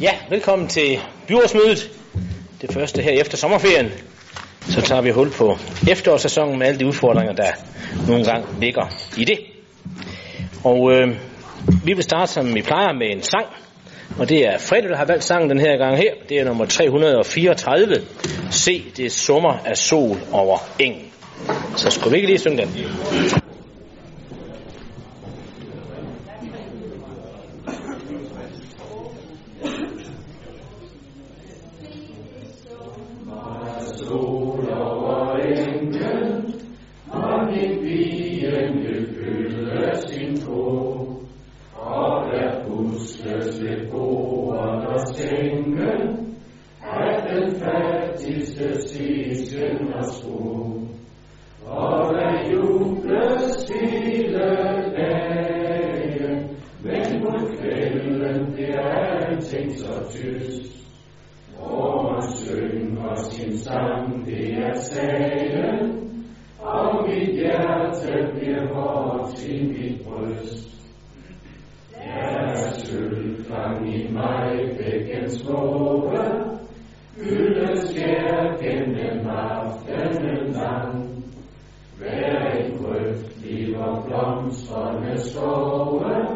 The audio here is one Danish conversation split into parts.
Ja, velkommen til byrådsmødet. Det første her efter sommerferien. Så tager vi hul på efterårssæsonen med alle de udfordringer, der nogle gange ligger i det. Og øh, vi vil starte, som vi plejer, med en sang. Og det er Fredrik, der har valgt sangen den her gang her. Det er nummer 334. Se, det summer af sol over engen. Så skulle vi ikke lige synge den? tænkt så tyst. Romer søn og sin sang, det er sagen, og mit hjerte bliver hårdt til mit bryst. Jeres sølv fang i mig bækkens våge, hyldes jer gennem aftenen lang. Hver en grøft lever blomstrende skove,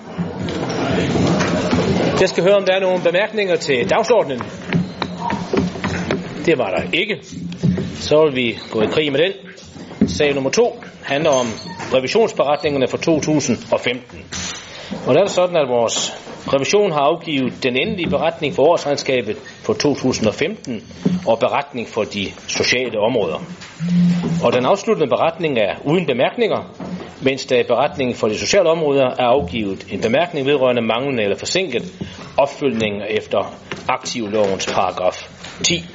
Jeg skal høre, om der er nogle bemærkninger til dagsordenen. Det var der ikke. Så vil vi gå i krig med den. Sag nummer to handler om revisionsberetningerne for 2015. Og der er det sådan, at vores revision har afgivet den endelige beretning for årsregnskabet for 2015 og beretning for de sociale områder. Og den afsluttende beretning er uden bemærkninger, mens der i beretningen for de sociale områder er afgivet en bemærkning vedrørende manglende eller forsinket opfølgning efter aktivlovens paragraf 10.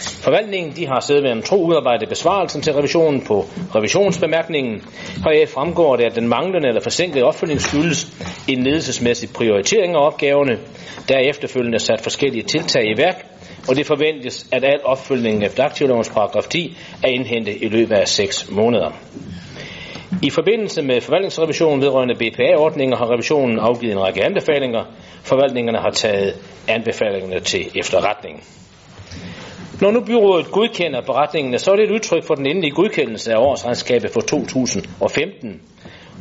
Forvaltningen de har siddet med en tro udarbejdet besvarelsen til revisionen på revisionsbemærkningen. Heraf fremgår det, at den manglende eller forsinkede opfølgning skyldes en ledelsesmæssig prioritering af opgaverne. Der er efterfølgende sat forskellige tiltag i værk, og det forventes, at al opfølgningen efter aktivlovens paragraf 10 er indhentet i løbet af 6 måneder. I forbindelse med forvaltningsrevisionen vedrørende BPA-ordninger har revisionen afgivet en række anbefalinger. Forvaltningerne har taget anbefalingerne til efterretning. Når nu byrådet godkender beretningene, så er det et udtryk for den endelige godkendelse af årsregnskabet for 2015.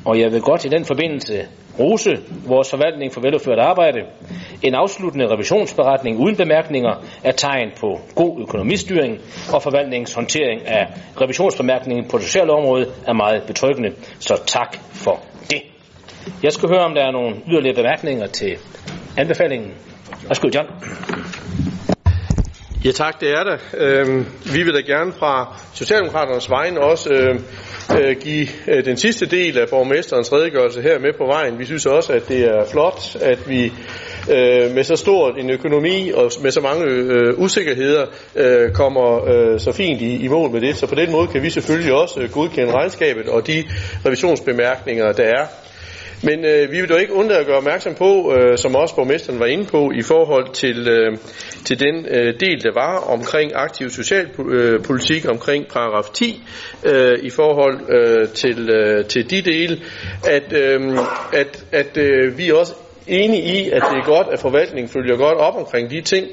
Og jeg vil godt i den forbindelse rose vores forvaltning for veludført arbejde. En afsluttende revisionsberetning uden bemærkninger er tegn på god økonomistyring, og forvaltningens håndtering af revisionsbemærkningen på det sociale område er meget betryggende. Så tak for det. Jeg skal høre, om der er nogle yderligere bemærkninger til anbefalingen. Værsgo, John. Ja tak, det er der. Øhm, vi vil da gerne fra Socialdemokraternes vegne også øh, øh, give øh, den sidste del af borgmesterens redegørelse her med på vejen. Vi synes også, at det er flot, at vi øh, med så stor en økonomi og med så mange øh, usikkerheder øh, kommer øh, så fint i, i mål med det. Så på den måde kan vi selvfølgelig også øh, godkende regnskabet og de revisionsbemærkninger, der er. Men øh, vi vil dog ikke undlade at gøre opmærksom på, øh, som også borgmesteren var inde på, i forhold til, øh, til den øh, del, der var omkring aktiv socialpolitik, øh, omkring paragraf 10, øh, i forhold øh, til, øh, til de dele, at, øh, at, at øh, vi også enig i, at det er godt, at forvaltningen følger godt op omkring de ting.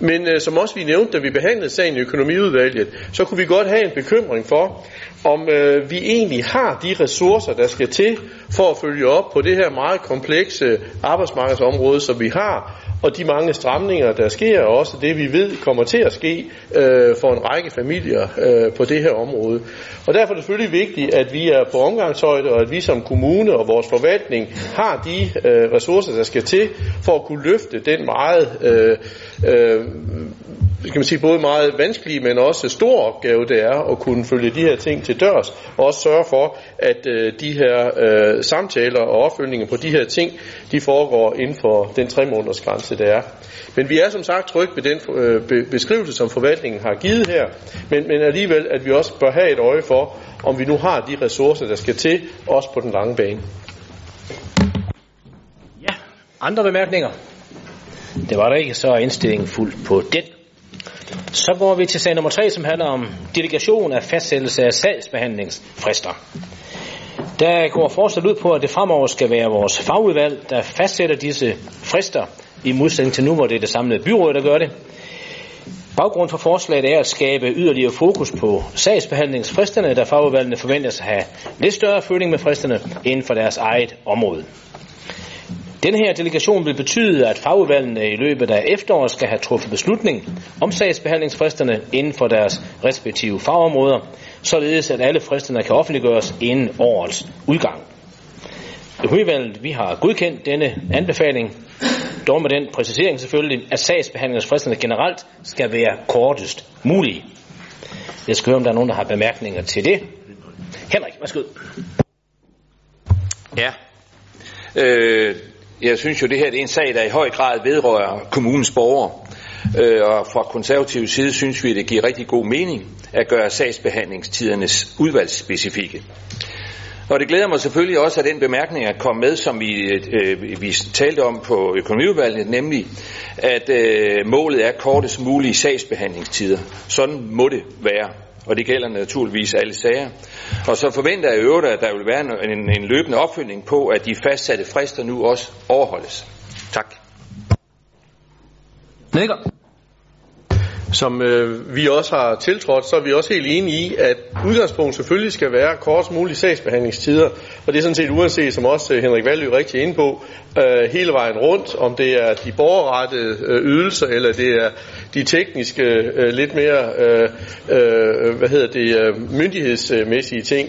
Men øh, som også vi nævnte, da vi behandlede sagen i økonomiudvalget, så kunne vi godt have en bekymring for, om øh, vi egentlig har de ressourcer, der skal til for at følge op på det her meget komplekse arbejdsmarkedsområde, som vi har, og de mange stramninger, der sker, og også det, vi ved kommer til at ske øh, for en række familier øh, på det her område. Og derfor er det selvfølgelig vigtigt, at vi er på omgangshøjde, og at vi som kommune og vores forvaltning har de øh, ressourcer, der skal til for at kunne løfte den meget øh, øh, kan man sige, både meget vanskelige, men også stor opgave, det er at kunne følge de her ting til dørs, og også sørge for, at øh, de her øh, samtaler og opfølgninger på de her ting, de foregår inden for den tre måneders grænse, der er. Men vi er som sagt trygge ved den øh, be- beskrivelse, som forvaltningen har givet her, men, men alligevel, at vi også bør have et øje for, om vi nu har de ressourcer, der skal til, også på den lange bane. Ja, andre bemærkninger? Det var der ikke, så er indstillingen fuldt på den. Så går vi til sag nummer 3, som handler om delegation af fastsættelse af sagsbehandlingsfrister. Der går forslaget ud på, at det fremover skal være vores fagudvalg, der fastsætter disse frister, i modsætning til nu, hvor det er det samlede byråd, der gør det. Baggrund for forslaget er at skabe yderligere fokus på sagsbehandlingsfristerne, da fagudvalgene forventes at have lidt større føling med fristerne inden for deres eget område. Den her delegation vil betyde, at fagudvalgene i løbet af efteråret skal have truffet beslutning om sagsbehandlingsfristerne inden for deres respektive fagområder, således at alle fristerne kan offentliggøres inden årets udgang. Økonomivalget, vi har godkendt denne anbefaling, dog med den præcisering selvfølgelig, at sagsbehandlingsfristerne generelt skal være kortest mulige. Jeg skal høre, om der er nogen, der har bemærkninger til det. Henrik, værsgo. Ja. Øh, jeg synes jo, det her det er en sag, der i høj grad vedrører kommunens borgere. Øh, og fra konservativ side synes vi, at det giver rigtig god mening at gøre sagsbehandlingstidernes udvalgsspecifikke. Og det glæder mig selvfølgelig også, at den bemærkning er kommet med, som vi, øh, vi talte om på økonomiudvalget, nemlig at øh, målet er kortest mulige sagsbehandlingstider. Sådan må det være, og det gælder naturligvis alle sager. Og så forventer jeg i øvrigt, at der vil være en, en løbende opfølgning på, at de fastsatte frister nu også overholdes. Tak. Lækker. Som øh, vi også har tiltrådt, så er vi også helt enige i, at udgangspunktet selvfølgelig skal være kortest mulige sagsbehandlingstider. Og det er sådan set uanset, som også øh, Henrik Valø rigtig inde på, øh, hele vejen rundt, om det er de borgerrettede øh, ydelser, eller det er de tekniske, øh, lidt mere, øh, øh, hvad hedder det, øh, myndighedsmæssige ting.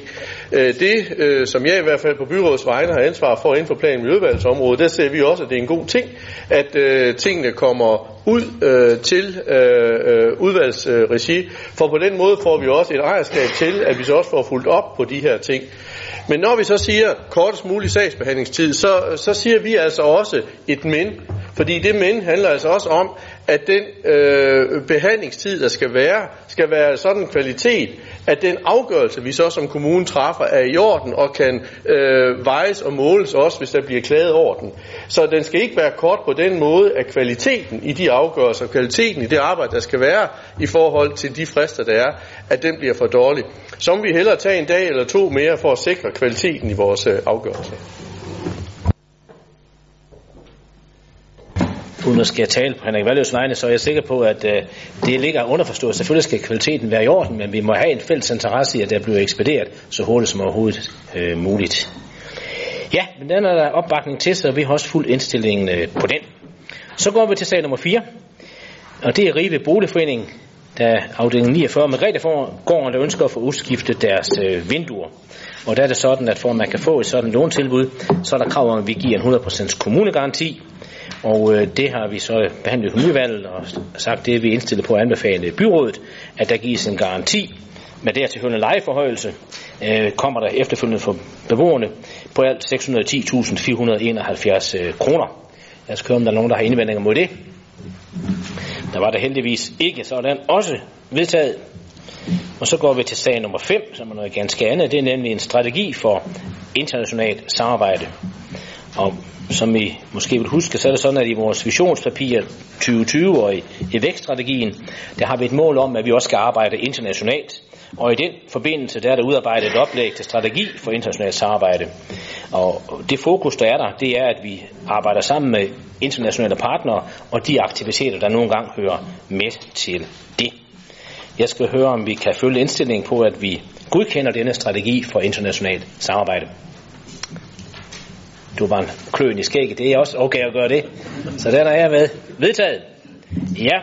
Øh, det, øh, som jeg i hvert fald på byrådets vegne har ansvar for inden for planen i der ser vi også, at det er en god ting, at øh, tingene kommer ud øh, til øh, øh, udvalgsregi, for på den måde får vi også et ejerskab til, at vi så også får fuldt op på de her ting. Men når vi så siger kortest mulig sagsbehandlingstid, så, så siger vi altså også et men. Fordi det men handler altså også om, at den øh, behandlingstid, der skal være, skal være sådan en kvalitet, at den afgørelse, vi så som kommune træffer, er i orden og kan øh, vejes og måles også, hvis der bliver klaget over den. Så den skal ikke være kort på den måde, at kvaliteten i de afgørelser, kvaliteten i det arbejde, der skal være i forhold til de frister, der er, at den bliver for dårlig. Så må vi hellere tage en dag eller to mere for at sikre kvaliteten i vores øh, afgørelser. Uden at skal tale på Henrik Valøs vegne, så er jeg sikker på, at øh, det ligger underforstået. Selvfølgelig skal kvaliteten være i orden, men vi må have en fælles interesse i, at der bliver ekspederet så hurtigt som overhovedet øh, muligt. Ja, men den er der opbakning til, så vi har også fuld indstillingen øh, på den. Så går vi til sag nummer 4, og det er Rive Boligforening, der er afdeling 49 med Gregorgården, der ønsker at få udskiftet deres øh, vinduer. Og der er det sådan, at for at man kan få et sådan låntilbud, så er der krav om, at vi giver en 100% kommunegaranti, og øh, det har vi så behandlet i økonomivalget og sagt, det er vi indstillet på at anbefale byrådet, at der gives en garanti med dertilhørende lejeforhøjelse, øh, kommer der efterfølgende for beboerne på alt 610.471 øh, kroner. Jeg skal høre, om der er nogen, der har indvendinger mod det. Der var der heldigvis ikke sådan også vedtaget. Og så går vi til sag nummer 5, som er noget ganske andet. Det er nemlig en strategi for internationalt samarbejde. Og som I måske vil huske, så er det sådan, at i vores visionspapir 2020 og i, i vækststrategien, der har vi et mål om, at vi også skal arbejde internationalt. Og i den forbindelse, der er der udarbejdet et oplæg til strategi for internationalt samarbejde. Og det fokus, der er der, det er, at vi arbejder sammen med internationale partnere, og de aktiviteter, der nogle gange hører med til det. Jeg skal høre, om vi kan følge indstillingen på, at vi godkender denne strategi for internationalt samarbejde du var en kløen i skægget, det er også okay at gøre det. Så der er jeg med. Vedtaget. Ja.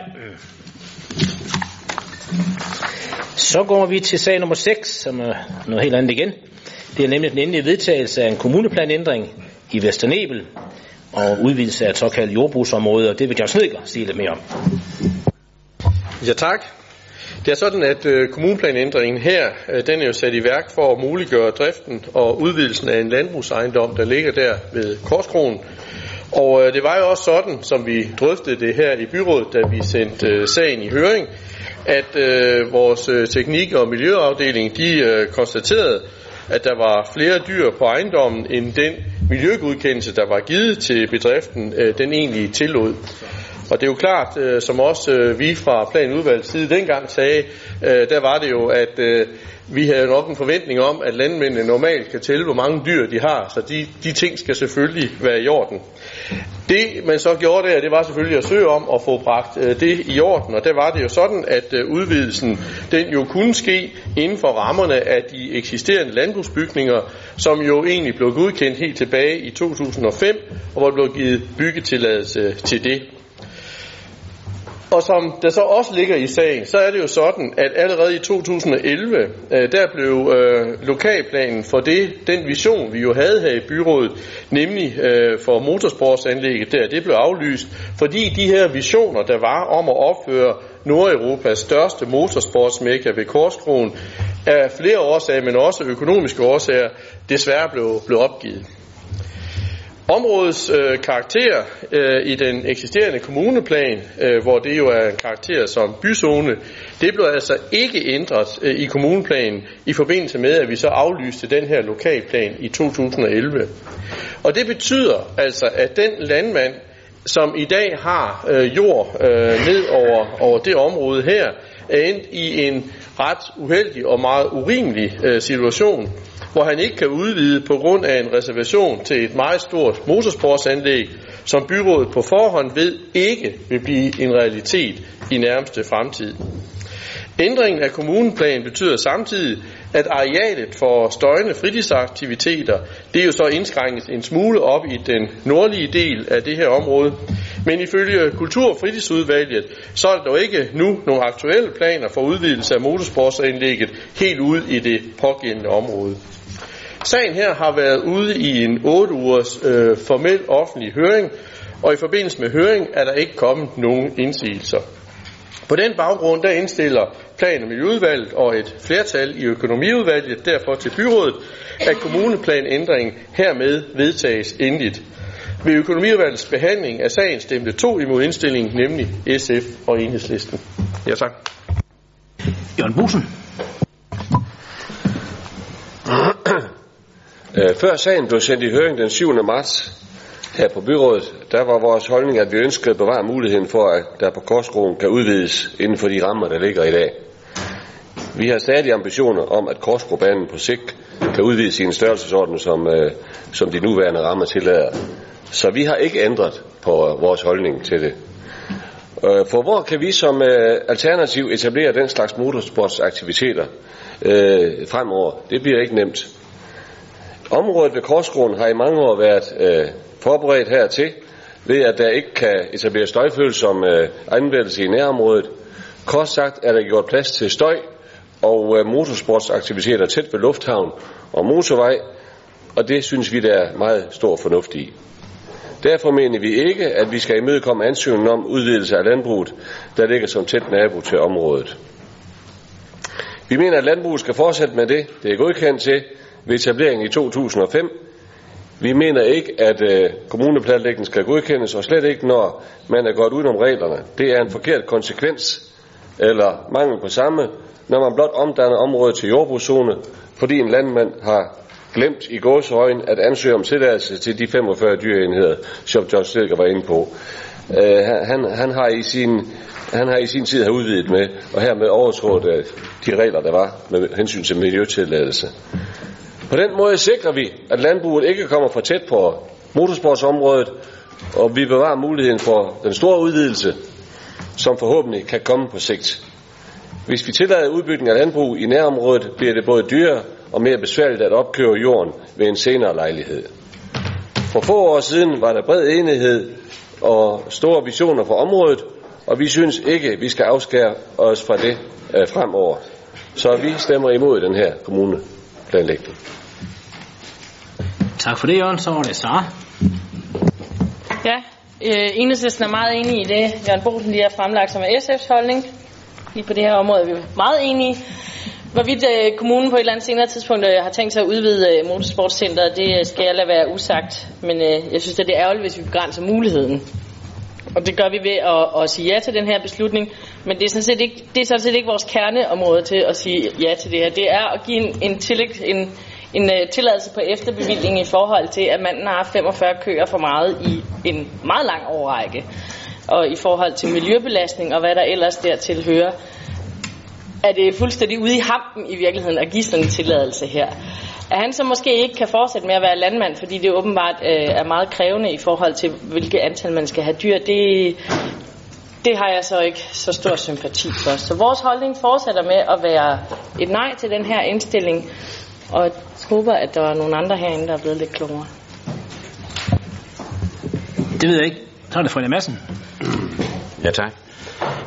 Så går vi til sag nummer 6, som er noget helt andet igen. Det er nemlig den endelige vedtagelse af en kommuneplanændring i Vesternebel og udvidelse af et såkaldt jordbrugsområde, og det vil jeg Snedker sige lidt mere om. Ja, tak. Det er sådan, at øh, kommuneplanændringen her, øh, den er jo sat i værk for at muliggøre driften og udvidelsen af en landbrugsejendom, der ligger der ved Korskronen. Og øh, det var jo også sådan, som vi drøftede det her i byrådet, da vi sendte øh, sagen i høring, at øh, vores øh, teknik- og miljøafdeling, de øh, konstaterede, at der var flere dyr på ejendommen, end den miljøgodkendelse, der var givet til bedriften, øh, den egentlig tillod. Og det er jo klart, øh, som også øh, vi fra planudvalgets side dengang sagde, øh, der var det jo, at øh, vi havde nok en forventning om, at landmændene normalt kan tælle, hvor mange dyr de har, så de, de ting skal selvfølgelig være i orden. Det man så gjorde der, det var selvfølgelig at søge om at få bragt øh, det i orden, og der var det jo sådan, at øh, udvidelsen den jo kunne ske inden for rammerne af de eksisterende landbrugsbygninger, som jo egentlig blev godkendt helt tilbage i 2005, og hvor der blev givet byggetilladelse til det. Og som der så også ligger i sagen, så er det jo sådan, at allerede i 2011, øh, der blev øh, lokalplanen for det, den vision, vi jo havde her i byrådet, nemlig øh, for motorsportsanlægget der, det blev aflyst, fordi de her visioner, der var om at opføre Nordeuropas største motorsportsmekka ved Korskroen, af flere årsager, men også økonomiske årsager, desværre blev, blev opgivet. Områdets øh, karakter øh, i den eksisterende kommuneplan, øh, hvor det jo er en karakter som byzone, det blev altså ikke ændret øh, i kommuneplanen i forbindelse med, at vi så aflyste den her lokalplan i 2011. Og det betyder altså, at den landmand, som i dag har øh, jord øh, ned over, over det område her, er endt i en ret uheldig og meget urimelig øh, situation, hvor han ikke kan udvide på grund af en reservation til et meget stort motorsportsanlæg, som byrådet på forhånd ved ikke vil blive en realitet i nærmeste fremtid. Ændringen af kommuneplanen betyder samtidig, at arealet for støjende fritidsaktiviteter, det er jo så indskrænket en smule op i den nordlige del af det her område. Men ifølge Kultur- og fritidsudvalget, så er der dog ikke nu nogle aktuelle planer for udvidelse af motorsportsanlægget helt ud i det pågældende område. Sagen her har været ude i en 8 ugers øh, formel offentlig høring, og i forbindelse med høring er der ikke kommet nogen indsigelser. På den baggrund der indstiller plan- og miljøudvalget og et flertal i økonomiudvalget derfor til byrådet, at kommuneplanændringen hermed vedtages endeligt. Ved økonomiudvalgets behandling af sagen stemte to imod indstillingen, nemlig SF og Enhedslisten. Ja, tak. Jørgen Busen. Øh, før sagen blev sendt i høring den 7. marts her på byrådet, der var vores holdning, at vi ønskede at bevare muligheden for, at der på Korskroen kan udvides inden for de rammer, der ligger i dag. Vi har stadig ambitioner om, at Korskrobanen på sigt kan udvides i en størrelsesorden, som, øh, som de nuværende rammer tillader. Så vi har ikke ændret på øh, vores holdning til det. Øh, for hvor kan vi som øh, alternativ etablere den slags motorsportsaktiviteter øh, fremover? Det bliver ikke nemt. Området ved Korsgrunden har i mange år været øh, forberedt hertil, ved at der ikke kan etableres støjfølsom øh, anvendelse i nærområdet. Kort sagt er der gjort plads til støj og øh, motorsportsaktiviteter tæt ved lufthavn og motorvej, og det synes vi, der er meget stor fornuft i. Derfor mener vi ikke, at vi skal imødekomme ansøgningen om udvidelse af landbruget, der ligger som tæt nabo til området. Vi mener, at landbruget skal fortsætte med det, det er godkendt til, ved etableringen i 2005. Vi mener ikke, at øh, kommuneplanlægningen skal godkendes, og slet ikke, når man er gået udenom reglerne. Det er en forkert konsekvens, eller mangel på samme, når man blot omdanner området til jordbrugszone, fordi en landmand har glemt i gåsøjen at ansøge om tilladelse til de 45 dyreenheder, som John Stilker var inde på. Øh, han, han, har i sin, han har i sin tid har udvidet med, og hermed overtrådt øh, de regler, der var med hensyn til miljøtilladelse. På den måde sikrer vi, at landbruget ikke kommer for tæt på motorsportsområdet, og vi bevarer muligheden for den store udvidelse, som forhåbentlig kan komme på sigt. Hvis vi tillader udbygning af landbrug i nærområdet, bliver det både dyrere og mere besværligt at opkøre jorden ved en senere lejlighed. For få år siden var der bred enighed og store visioner for området, og vi synes ikke, vi skal afskære os fra det øh, fremover. Så vi stemmer imod den her kommuneplanlægning. Tak for det, Jørgen. Så var det Sara. Ja, øh, enhedslisten er meget enig i det, Jørgen Bosen lige har fremlagt som er SF's holdning. lige på det her område er vi meget enige. Hvorvidt øh, kommunen på et eller andet senere tidspunkt øh, har tænkt sig at udvide øh, motorsportscenteret, det øh, skal jeg lade være usagt. Men øh, jeg synes, at det er ærgerligt, hvis vi begrænser muligheden. Og det gør vi ved at, at sige ja til den her beslutning. Men det er, sådan set ikke, det er sådan set ikke vores kerneområde til at sige ja til det her. Det er at give en, en, tillæg, en, en øh, tilladelse på efterbevilling i forhold til, at manden har 45 køer for meget i en meget lang årrække. Og i forhold til miljøbelastning og hvad der ellers dertil hører, er det fuldstændig ude i hampen i virkeligheden at give sådan en tilladelse her. At han så måske ikke kan fortsætte med at være landmand, fordi det åbenbart øh, er meget krævende i forhold til, hvilket antal man skal have dyr, det, det har jeg så ikke så stor sympati for. Så vores holdning fortsætter med at være et nej til den her indstilling, og jeg håber, at der er nogle andre herinde, der er blevet lidt klogere. Det ved jeg ikke. Så er det Frederik Madsen. Ja, tak.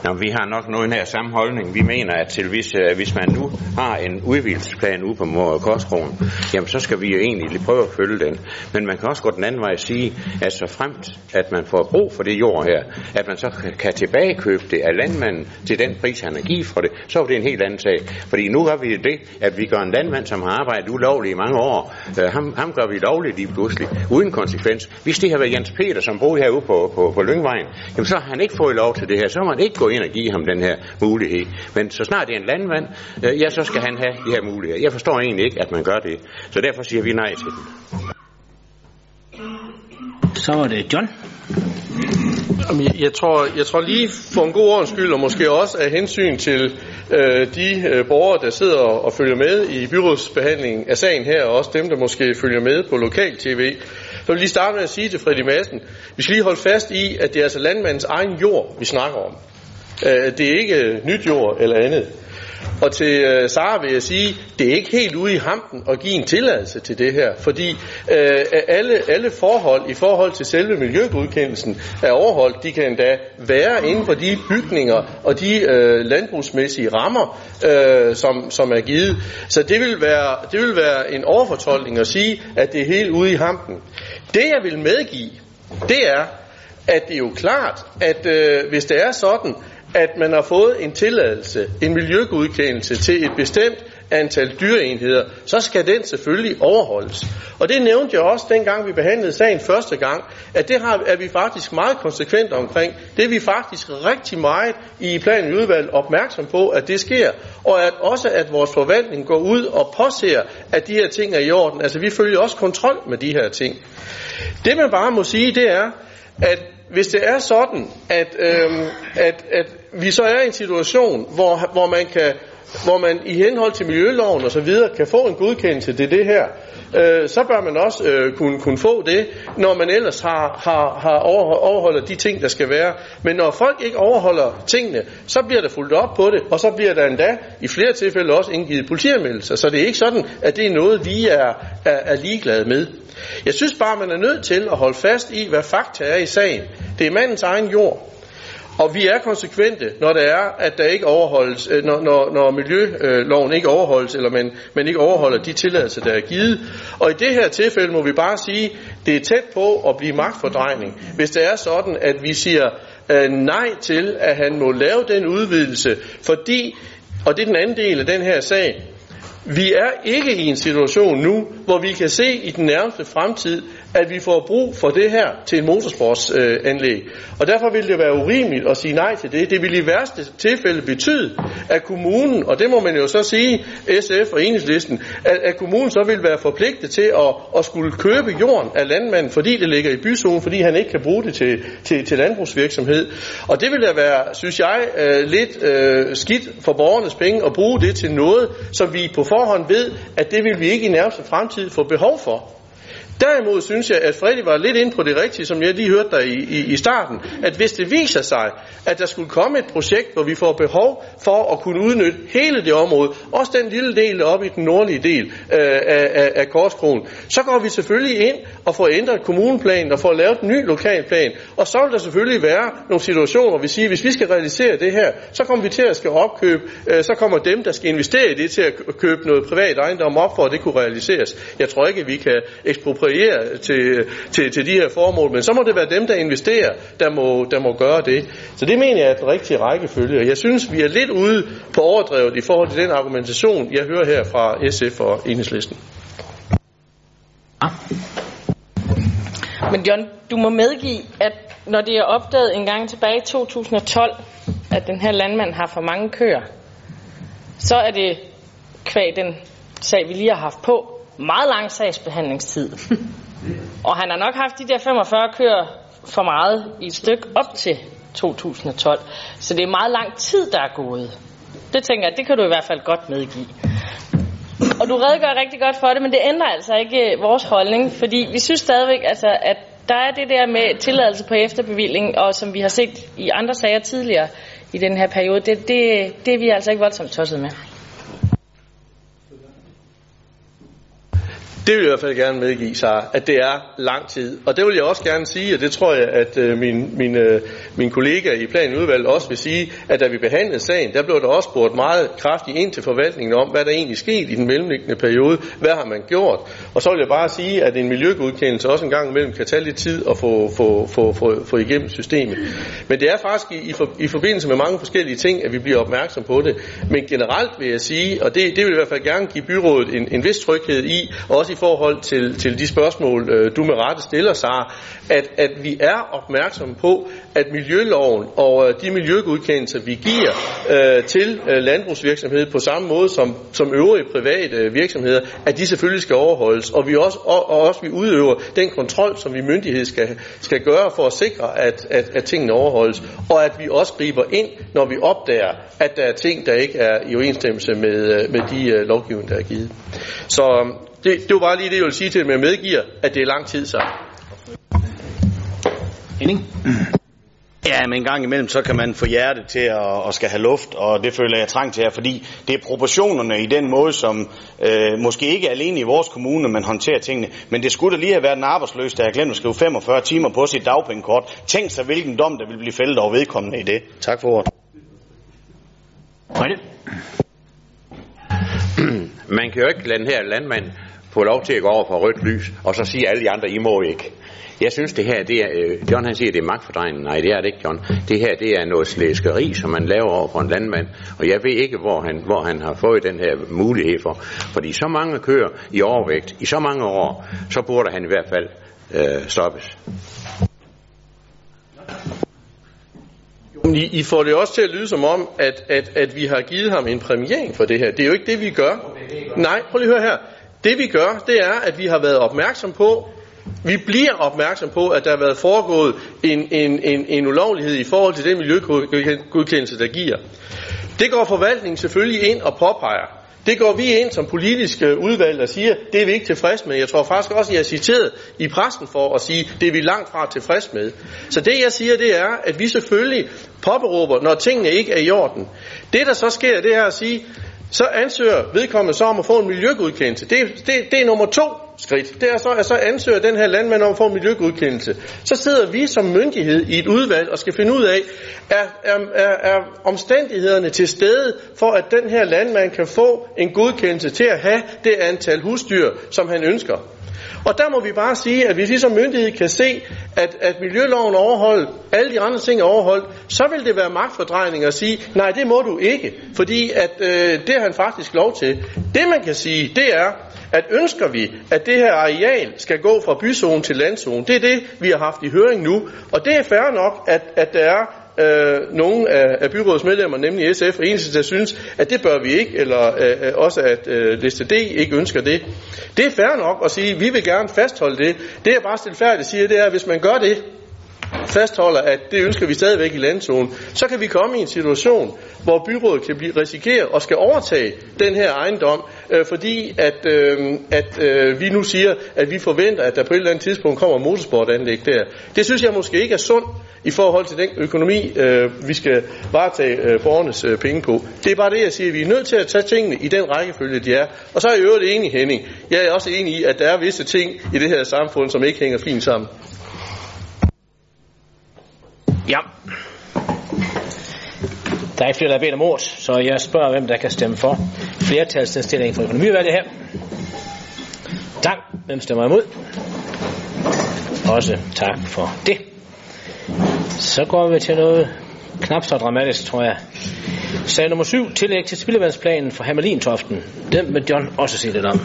Nå, vi har nok noget her samme holdning. Vi mener, at til hvis, uh, hvis man nu har en udvidelsesplan ude på Korskrogen, jamen så skal vi jo egentlig lige prøve at følge den. Men man kan også gå den anden vej og sige, at så fremt, at man får brug for det jord her, at man så kan tilbagekøbe det af landmanden til den pris, han har givet for det, så er det en helt anden sag. Fordi nu gør vi det, at vi gør en landmand, som har arbejdet ulovligt i mange år, uh, ham, ham gør vi lovligt lige pludselig, uden konsekvens. Hvis det havde været Jens Peter, som boede herude på, på, på Lyngvejen, jamen så har han ikke fået lov til det her. Så har man ikke gået ind og give ham den her mulighed. Men så snart det er en landmand, øh, ja, så skal han have de her muligheder. Jeg forstår egentlig ikke, at man gør det. Så derfor siger vi nej til den. Så er det John. Jamen, jeg, jeg, tror, jeg tror lige for en god ordens skyld, og måske også af hensyn til øh, de øh, borgere, der sidder og, følger med i byrådsbehandlingen af sagen her, og også dem, der måske følger med på lokal tv, så vil jeg lige starte med at sige til Freddy Madsen, vi skal lige holde fast i, at det er altså landmandens egen jord, vi snakker om. Øh, det er ikke nyt jord eller andet. Og til øh, Sara vil jeg sige, det er ikke helt ude i hampen at give en tilladelse til det her, fordi øh, alle, alle forhold i forhold til selve miljøgodkendelsen er overholdt. De kan endda være inden for de bygninger og de øh, landbrugsmæssige rammer, øh, som, som er givet. Så det vil, være, det vil være en overfortolkning at sige, at det er helt ude i hampen. Det jeg vil medgive, det er, at det er jo klart, at øh, hvis det er sådan, at man har fået en tilladelse, en miljøgodkendelse til et bestemt antal dyreenheder, så skal den selvfølgelig overholdes. Og det nævnte jeg også dengang vi behandlede sagen første gang, at det har, er vi faktisk meget konsekvent omkring. Det er vi faktisk rigtig meget i planen i udvalget opmærksom på, at det sker. Og at også at vores forvaltning går ud og påser, at de her ting er i orden. Altså vi følger også kontrol med de her ting. Det man bare må sige, det er, at hvis det er sådan, at, øhm, at, at vi så er i en situation, hvor, hvor man kan hvor man i henhold til miljøloven og så videre kan få en godkendelse til det her, øh, så bør man også øh, kunne, kunne få det, når man ellers har, har, har overholder de ting, der skal være. Men når folk ikke overholder tingene, så bliver der fuldt op på det, og så bliver der endda i flere tilfælde også indgivet politianmeldelser. Så det er ikke sådan, at det er noget, vi er, er, er ligeglade med. Jeg synes bare, man er nødt til at holde fast i, hvad fakta er i sagen. Det er mandens egen jord. Og vi er konsekvente, når det er, at der ikke overholdes, øh, når, når, når miljøloven ikke overholdes, eller man, man ikke overholder de tilladelser, der er givet. Og i det her tilfælde må vi bare sige, det er tæt på at blive magtfordrejning, hvis det er sådan, at vi siger øh, nej til, at han må lave den udvidelse, fordi, og det er den anden del af den her sag, vi er ikke i en situation nu, hvor vi kan se i den nærmeste fremtid, at vi får brug for det her til en motorsportsanlæg. Øh, og derfor vil det være urimeligt at sige nej til det. Det vil i værste tilfælde betyde, at kommunen, og det må man jo så sige, SF og enhedslisten, at, at kommunen så vil være forpligtet til at, at skulle købe jorden af landmanden, fordi det ligger i byzonen, fordi han ikke kan bruge det til, til, til landbrugsvirksomhed. Og det vil da være, synes jeg, øh, lidt øh, skidt for borgernes penge at bruge det til noget, som vi på forhånd ved, at det vil vi ikke i nærmeste fremtid få behov for. Derimod synes jeg, at Freddy var lidt inde på det rigtige, som jeg lige hørte dig i, i, i starten, at hvis det viser sig, at der skulle komme et projekt, hvor vi får behov for at kunne udnytte hele det område, også den lille del oppe i den nordlige del øh, af, af, af Korskronen, så går vi selvfølgelig ind og får ændret kommuneplanen og får lavet en ny lokalplan. Og så vil der selvfølgelig være nogle situationer, hvor vi siger, at hvis vi skal realisere det her, så kommer vi til at skal opkøbe, øh, så kommer dem, der skal investere i det, til at købe noget privat ejendom op for, at det kunne realiseres. Jeg tror ikke, at vi kan ekspropriere ekspropriere til, til, til de her formål, men så må det være dem, der investerer, der må, der må gøre det. Så det mener jeg er den rigtige rækkefølge, og jeg synes, vi er lidt ude på overdrevet i forhold til den argumentation, jeg hører her fra SF og Enhedslisten. Men John, du må medgive, at når det er opdaget en gang tilbage i 2012, at den her landmand har for mange køer, så er det kvæg den sag, vi lige har haft på, meget lang sagsbehandlingstid. Og han har nok haft de der 45 køer for meget i et stykke op til 2012. Så det er meget lang tid, der er gået. Det tænker jeg, det kan du i hvert fald godt medgive. Og du redegør rigtig godt for det, men det ændrer altså ikke øh, vores holdning, fordi vi synes stadigvæk, altså, at der er det der med tilladelse på efterbevilling, og som vi har set i andre sager tidligere i den her periode, det, det, det er vi altså ikke voldsomt tosset med. Det vil jeg i hvert fald gerne medgive sig, at det er lang tid. Og det vil jeg også gerne sige, og det tror jeg, at øh, min, min, øh, min kollega i planudvalget også vil sige, at da vi behandlede sagen, der blev der også spurgt meget kraftigt ind til forvaltningen om, hvad der egentlig skete i den mellemliggende periode. Hvad har man gjort? Og så vil jeg bare sige, at en miljøgodkendelse også en gang imellem kan tage lidt tid at få, få, få, få, få igennem systemet. Men det er faktisk i, i, for, i forbindelse med mange forskellige ting, at vi bliver opmærksom på det. Men generelt vil jeg sige, og det, det vil jeg i hvert fald gerne give byrådet en, en vis tryghed i, også i forhold til, til de spørgsmål, øh, du med rette stiller, Sara, at, at vi er opmærksomme på, at miljøloven og øh, de miljøgodkendelser, vi giver øh, til øh, landbrugsvirksomhed på samme måde som, som øvrige private øh, virksomheder, at de selvfølgelig skal overholdes, og vi også, og, og også vi udøver den kontrol, som vi myndighed skal, skal gøre for at sikre, at, at, at tingene overholdes, og at vi også griber ind, når vi opdager, at der er ting, der ikke er i overensstemmelse med, øh, med de øh, lovgivninger, der er givet. Så det, det var bare lige det, jeg vil sige til dem. Jeg medgiver, at det er lang tid så. Henning? Ja, men en gang imellem, så kan man få hjertet til at, at skal have luft, og det føler jeg trang til her, fordi det er proportionerne i den måde, som øh, måske ikke alene i vores kommune, man håndterer tingene, men det skulle da lige have været en arbejdsløs, der har glemt at skrive 45 timer på sit dagpengekort. Tænk sig, hvilken dom, der vil blive fældet over vedkommende i det. Tak for ordet. Man kan jo ikke lade den her landmand få lov til at gå over for rødt lys, og så sige alle de andre, I må ikke. Jeg synes det her, det er, øh, John han siger, det er magtfordrejning. Nej, det er det ikke, John. Det her, det er noget slæskeri, som man laver over for en landmand. Og jeg ved ikke, hvor han, hvor han har fået den her mulighed for. Fordi så mange kører i overvægt i så mange år, så burde han i hvert fald øh, stoppes. I, I får det også til at lyde som om, at, at, at vi har givet ham en præmiering for det her. Det er jo ikke det, vi gør. Nej, prøv lige at høre her. Det vi gør, det er, at vi har været opmærksom på, vi bliver opmærksom på, at der har været foregået en, en, en, en ulovlighed i forhold til den miljøgodkendelse, der giver. Det går forvaltningen selvfølgelig ind og påpeger. Det går vi ind som politiske udvalg og siger, det er vi ikke tilfreds med. Jeg tror faktisk også, at jeg er citeret i pressen for at sige, det er vi langt fra tilfreds med. Så det jeg siger, det er, at vi selvfølgelig påberåber, når tingene ikke er i orden. Det der så sker, det er at sige, så ansøger vedkommende så om at få en miljøgodkendelse. Det, det, det er nummer to skridt. Det er så, at så ansøger den her landmand om at få en miljøgodkendelse. Så sidder vi som myndighed i et udvalg og skal finde ud af, er, er, er, er omstændighederne til stede for, at den her landmand kan få en godkendelse til at have det antal husdyr, som han ønsker. Og der må vi bare sige, at hvis vi som myndighed kan se, at, at miljøloven overholdt, alle de andre ting er overholdt, så vil det være magtfordrejning at sige, nej, det må du ikke, fordi at, øh, det har han faktisk lov til. Det man kan sige, det er, at ønsker vi, at det her areal skal gå fra byzone til landzone, det er det, vi har haft i høring nu, og det er fair nok, at, at der er øh, nogle af, af byrådets medlemmer, nemlig SF og eneste, der synes, at det bør vi ikke, eller øh, øh, også at øh, liste D ikke ønsker det. Det er fair nok at sige, at vi vil gerne fastholde det. Det jeg bare stilfærdigt siger, det er, at hvis man gør det, fastholder, at det ønsker vi stadigvæk i landzonen, så kan vi komme i en situation, hvor byrådet kan blive risikeret og skal overtage den her ejendom, øh, fordi at, øh, at øh, vi nu siger, at vi forventer, at der på et eller andet tidspunkt kommer motorsportanlæg der. Det synes jeg måske ikke er sundt i forhold til den økonomi, øh, vi skal varetage øh, borgernes øh, penge på. Det er bare det, jeg siger. Vi er nødt til at tage tingene i den rækkefølge, de er. Og så er jeg i øvrigt enig, Henning. Jeg er også enig i, at der er visse ting i det her samfund, som ikke hænger fint sammen. Ja. Der er ikke flere, der har bedt om ord, så jeg spørger, hvem der kan stemme for flertalsindstillingen for økonomivalget her. Tak. Hvem stemmer imod? også tak for det. Så går vi til noget knap så dramatisk, tror jeg. Sag nummer 7, tillæg til spildevandsplanen for Hamelintoften. Den vil John også sige lidt om.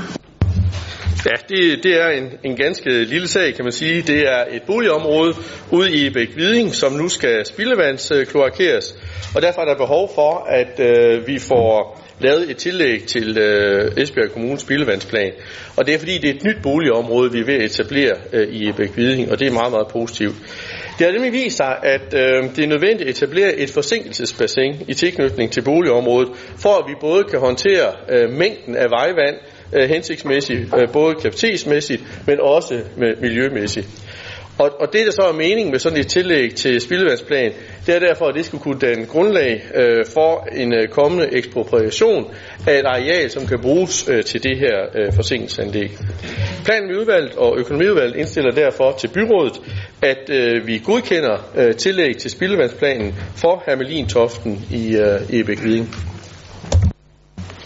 Ja, det, det er en, en ganske lille sag, kan man sige. Det er et boligområde ude i Bæk Viding, som nu skal spildevandskloakeres. Og derfor er der behov for, at øh, vi får lavet et tillæg til øh, Esbjerg Kommunes spildevandsplan. Og det er fordi, det er et nyt boligområde, vi er ved at etablere øh, i Ebæk Viding, og det er meget, meget positivt. Det har nemlig vist sig, at øh, det er nødvendigt at etablere et forsinkelsesbassin i tilknytning til boligområdet, for at vi både kan håndtere øh, mængden af vejvand øh, hensigtsmæssigt, øh, både kapacitetsmæssigt, men også med miljømæssigt. Og, og det, der så er meningen med sådan et tillæg til spildevandsplan, det er derfor, at det skulle kunne danne grundlag øh, for en øh, kommende ekspropriation af et areal, som kan bruges øh, til det her øh, forsinkelsesanlæg. Planen ved udvalget og økonomiudvalget indstiller derfor til byrådet, at øh, vi godkender øh, tillæg til spildevandsplanen for Hermelin-toften i øh, Ebæk Viding.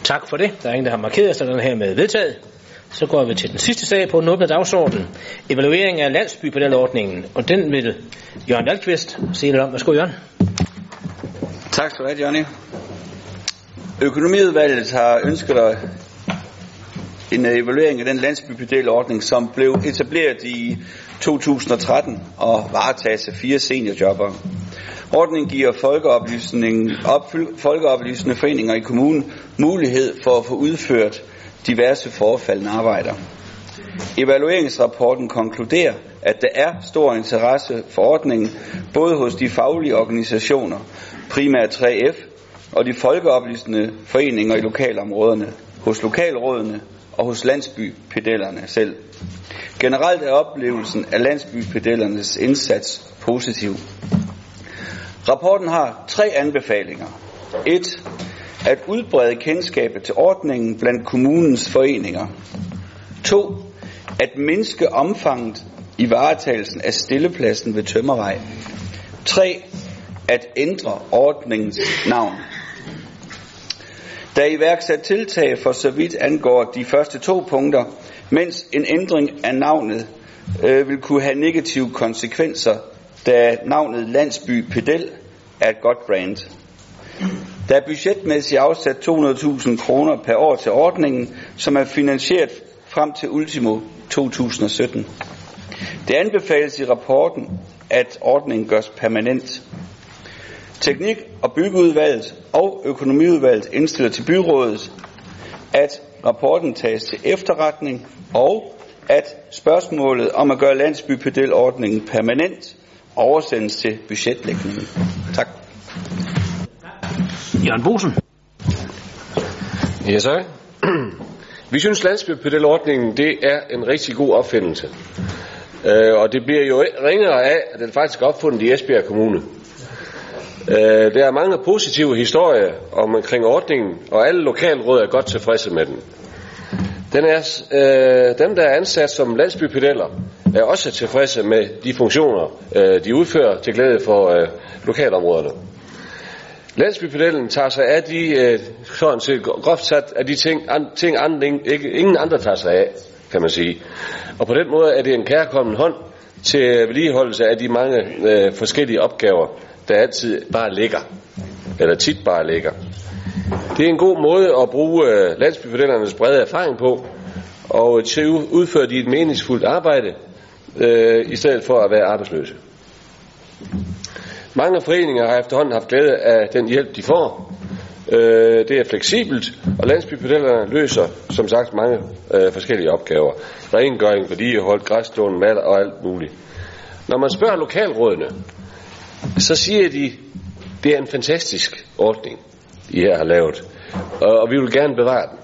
Tak for det. Der er ingen, der har markeret sig den her med vedtaget. Så går vi til den sidste sag på den åbne dagsorden. Evaluering af landsbypedalordningen. Og den vil Jørgen Dahlqvist sige lidt om. Værsgo, Jørgen. Tak skal du have, Johnny. Økonomiudvalget har ønsket dig en evaluering af den landsbypedelordning, som blev etableret i 2013 og varetages af fire seniorjobber. Ordningen giver folkeoplysning, op, folkeoplysende foreninger i kommunen mulighed for at få udført diverse forfaldende arbejder. Evalueringsrapporten konkluderer, at der er stor interesse for ordningen, både hos de faglige organisationer, primært 3F, og de folkeoplysende foreninger i lokalområderne, hos lokalrådene og hos landsbypedellerne selv. Generelt er oplevelsen af landsbypedellernes indsats positiv. Rapporten har tre anbefalinger. 1. At udbrede kendskabet til ordningen blandt kommunens foreninger. 2. At mindske omfanget i varetagelsen af stillepladsen ved Tømmervej. 3. At ændre ordningens navn. Der er iværksat tiltag for så vidt angår de første to punkter, mens en ændring af navnet øh, vil kunne have negative konsekvenser, da navnet Landsby Pedel er et godt brand. Der er budgetmæssigt afsat 200.000 kroner per år til ordningen, som er finansieret frem til ultimo 2017. Det anbefales i rapporten, at ordningen gøres permanent. Teknik- og byggeudvalget og økonomiudvalget indstiller til byrådet, at rapporten tages til efterretning og at spørgsmålet om at gøre landsbypedelordningen permanent oversendes til budgetlægningen. Tak. Jørgen Bosen. Ja, så. Vi synes, landsbypedalordningen det er en rigtig god opfindelse. Øh, og det bliver jo ringere af, at den faktisk er opfundet i Esbjerg Kommune. Øh, der er mange positive historier om, omkring ordningen, og alle lokalråd er godt tilfredse med den. Den er, øh, dem, der er ansat som landsbypedeller, er også tilfredse med de funktioner, øh, de udfører til glæde for øh, lokalområderne. Landsbypedellen tager sig af de, øh, sådan set groft sat, af de ting, an, ting andre, ikke, ingen andre tager sig af, kan man sige. Og på den måde er det en kærkommen hånd til vedligeholdelse af de mange øh, forskellige opgaver, der altid bare ligger, eller tit bare ligger. Det er en god måde at bruge øh, landsbypedellernes brede erfaring på, og til at udføre de et meningsfuldt arbejde, øh, i stedet for at være arbejdsløse. Mange foreninger har efterhånden haft glæde af den hjælp, de får. Øh, det er fleksibelt, og landsbypedellerne løser, som sagt, mange øh, forskellige opgaver. Rengøring, vedligehold, græsstående, mad og alt muligt. Når man spørger lokalrådene, så siger de, det er en fantastisk ordning, I her har lavet, og, og vi vil gerne bevare den.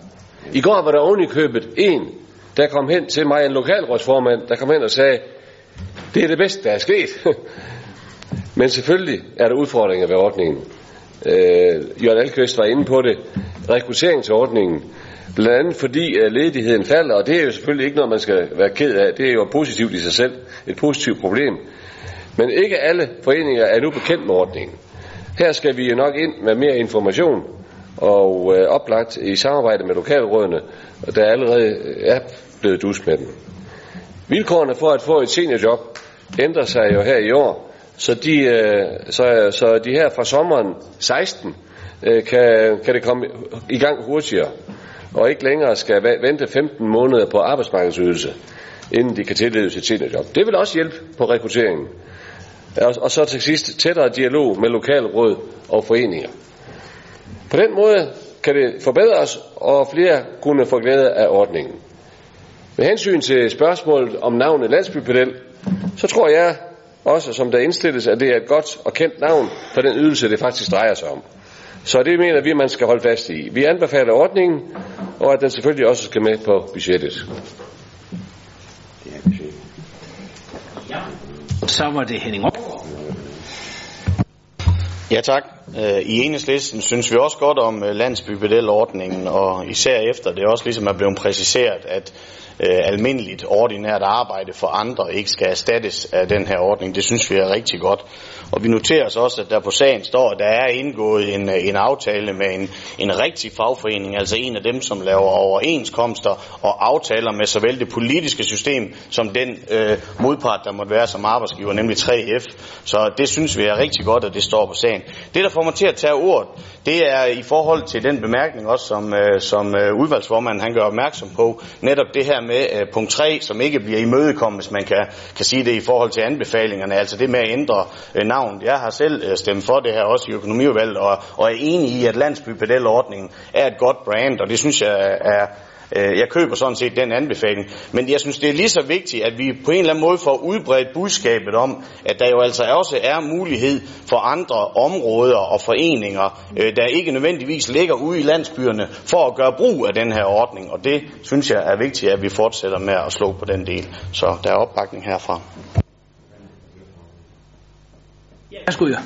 I går var der oven i købet en, der kom hen til mig, en lokalrådsformand, der kom hen og sagde, det er det bedste, der er sket. Men selvfølgelig er der udfordringer ved ordningen. Øh, Jørgen Alkvist var inde på det. Rekrutteringsordningen. Blandt andet fordi uh, ledigheden falder, og det er jo selvfølgelig ikke noget, man skal være ked af. Det er jo positivt i sig selv. Et positivt problem. Men ikke alle foreninger er nu bekendt med ordningen. Her skal vi nok ind med mere information og øh, oplagt i samarbejde med lokalrådene, der allerede er blevet dus med den. Vilkårene for at få et seniorjob ændrer sig jo her i år, så de, øh, så, så de her fra sommeren 16 øh, kan, kan det komme i gang hurtigere, og ikke længere skal vente 15 måneder på arbejdsmarkedsydelse, inden de kan tildeles et seniorjob. Det vil også hjælpe på rekrutteringen. Og, og så til sidst tættere dialog med lokalråd og foreninger. På den måde kan det forbedres, og flere kunne få glæde af ordningen. Med hensyn til spørgsmålet om navnet landsbypedel, så tror jeg også, som der indstilles, at det er et godt og kendt navn for den ydelse, det faktisk drejer sig om. Så det mener vi, man skal holde fast i. Vi anbefaler ordningen, og at den selvfølgelig også skal med på budgettet. Så var det Henning op. Ja tak. Øh, I enhedslisten synes vi også godt om øh, landsbypedelordningen, og især efter det også ligesom er blevet præciseret, at øh, almindeligt ordinært arbejde for andre ikke skal erstattes af den her ordning. Det synes vi er rigtig godt. Og vi noterer os også, at der på sagen står, at der er indgået en, øh, en aftale med en, en rigtig fagforening, altså en af dem, som laver overenskomster og aftaler med såvel det politiske system som den øh, modpart, der måtte være som arbejdsgiver, nemlig 3F. Så det synes vi er rigtig godt, at det står på sagen. Det, der får mig til at tage ordet, det er i forhold til den bemærkning også, som, øh, som øh, udvalgsformanden han gør opmærksom på, netop det her med øh, punkt 3, som ikke bliver imødekommet, hvis man kan, kan sige det i forhold til anbefalingerne, altså det med at ændre øh, navn. Jeg har selv øh, stemt for det her også i økonomiudvalget, og, og er enig i, at landsbypedalordningen er et godt brand, og det synes jeg er, øh, jeg køber sådan set den anbefaling. Men jeg synes, det er lige så vigtigt, at vi på en eller anden måde får udbredt budskabet om, at der jo altså også er mulighed for andre områder og foreninger, øh, der ikke nødvendigvis ligger ude i landsbyerne, for at gøre brug af den her ordning. Og det synes jeg er vigtigt, at vi fortsætter med at slå på den del. Så der er opbakning herfra. Værsgo, ja.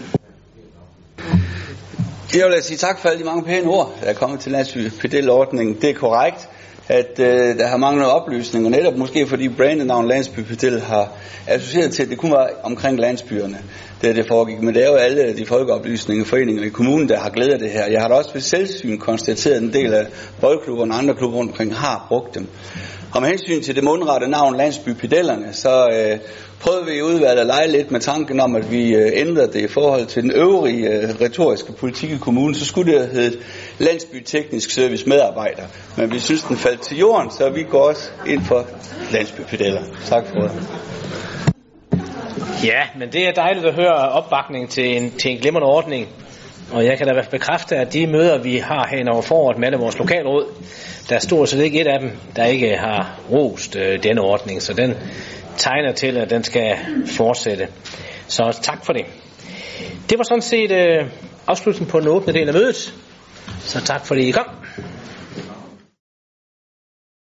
Jeg vil sige tak for alle de mange pæne ord, der er kommet til landsbypedelordningen. Det er korrekt at øh, der har manglet oplysninger, netop måske fordi brandnavn landsbypedel har associeret til, at det kun var omkring landsbyerne, det det foregik. Men det er jo alle de folkeoplysninger foreninger i kommunen, der har glædet af det her. Jeg har da også ved selvsyn konstateret, at en del af boldklubberne og andre klubber rundt omkring har brugt dem. Og med hensyn til det mundrette navn Landsbypedellerne, så øh, prøvede vi i udvalget at lege lidt med tanken om, at vi øh, ændrede det i forhold til den øvrige øh, retoriske politik i kommunen. Så skulle det have heddet Service Medarbejder. Men vi synes, den faldt til jorden, så vi går også ind for landsbypedeller. Tak for det. Ja, men det er dejligt at høre opbakning til en, til en glimrende ordning. Og jeg kan da bekræfte, at de møder, vi har hen over foråret med alle vores lokalråd, der er stort set ikke et af dem, der ikke har rost øh, denne ordning. Så den tegner til, at den skal fortsætte. Så tak for det. Det var sådan set øh, afslutningen på den åbne del af mødet. Så tak fordi I kom.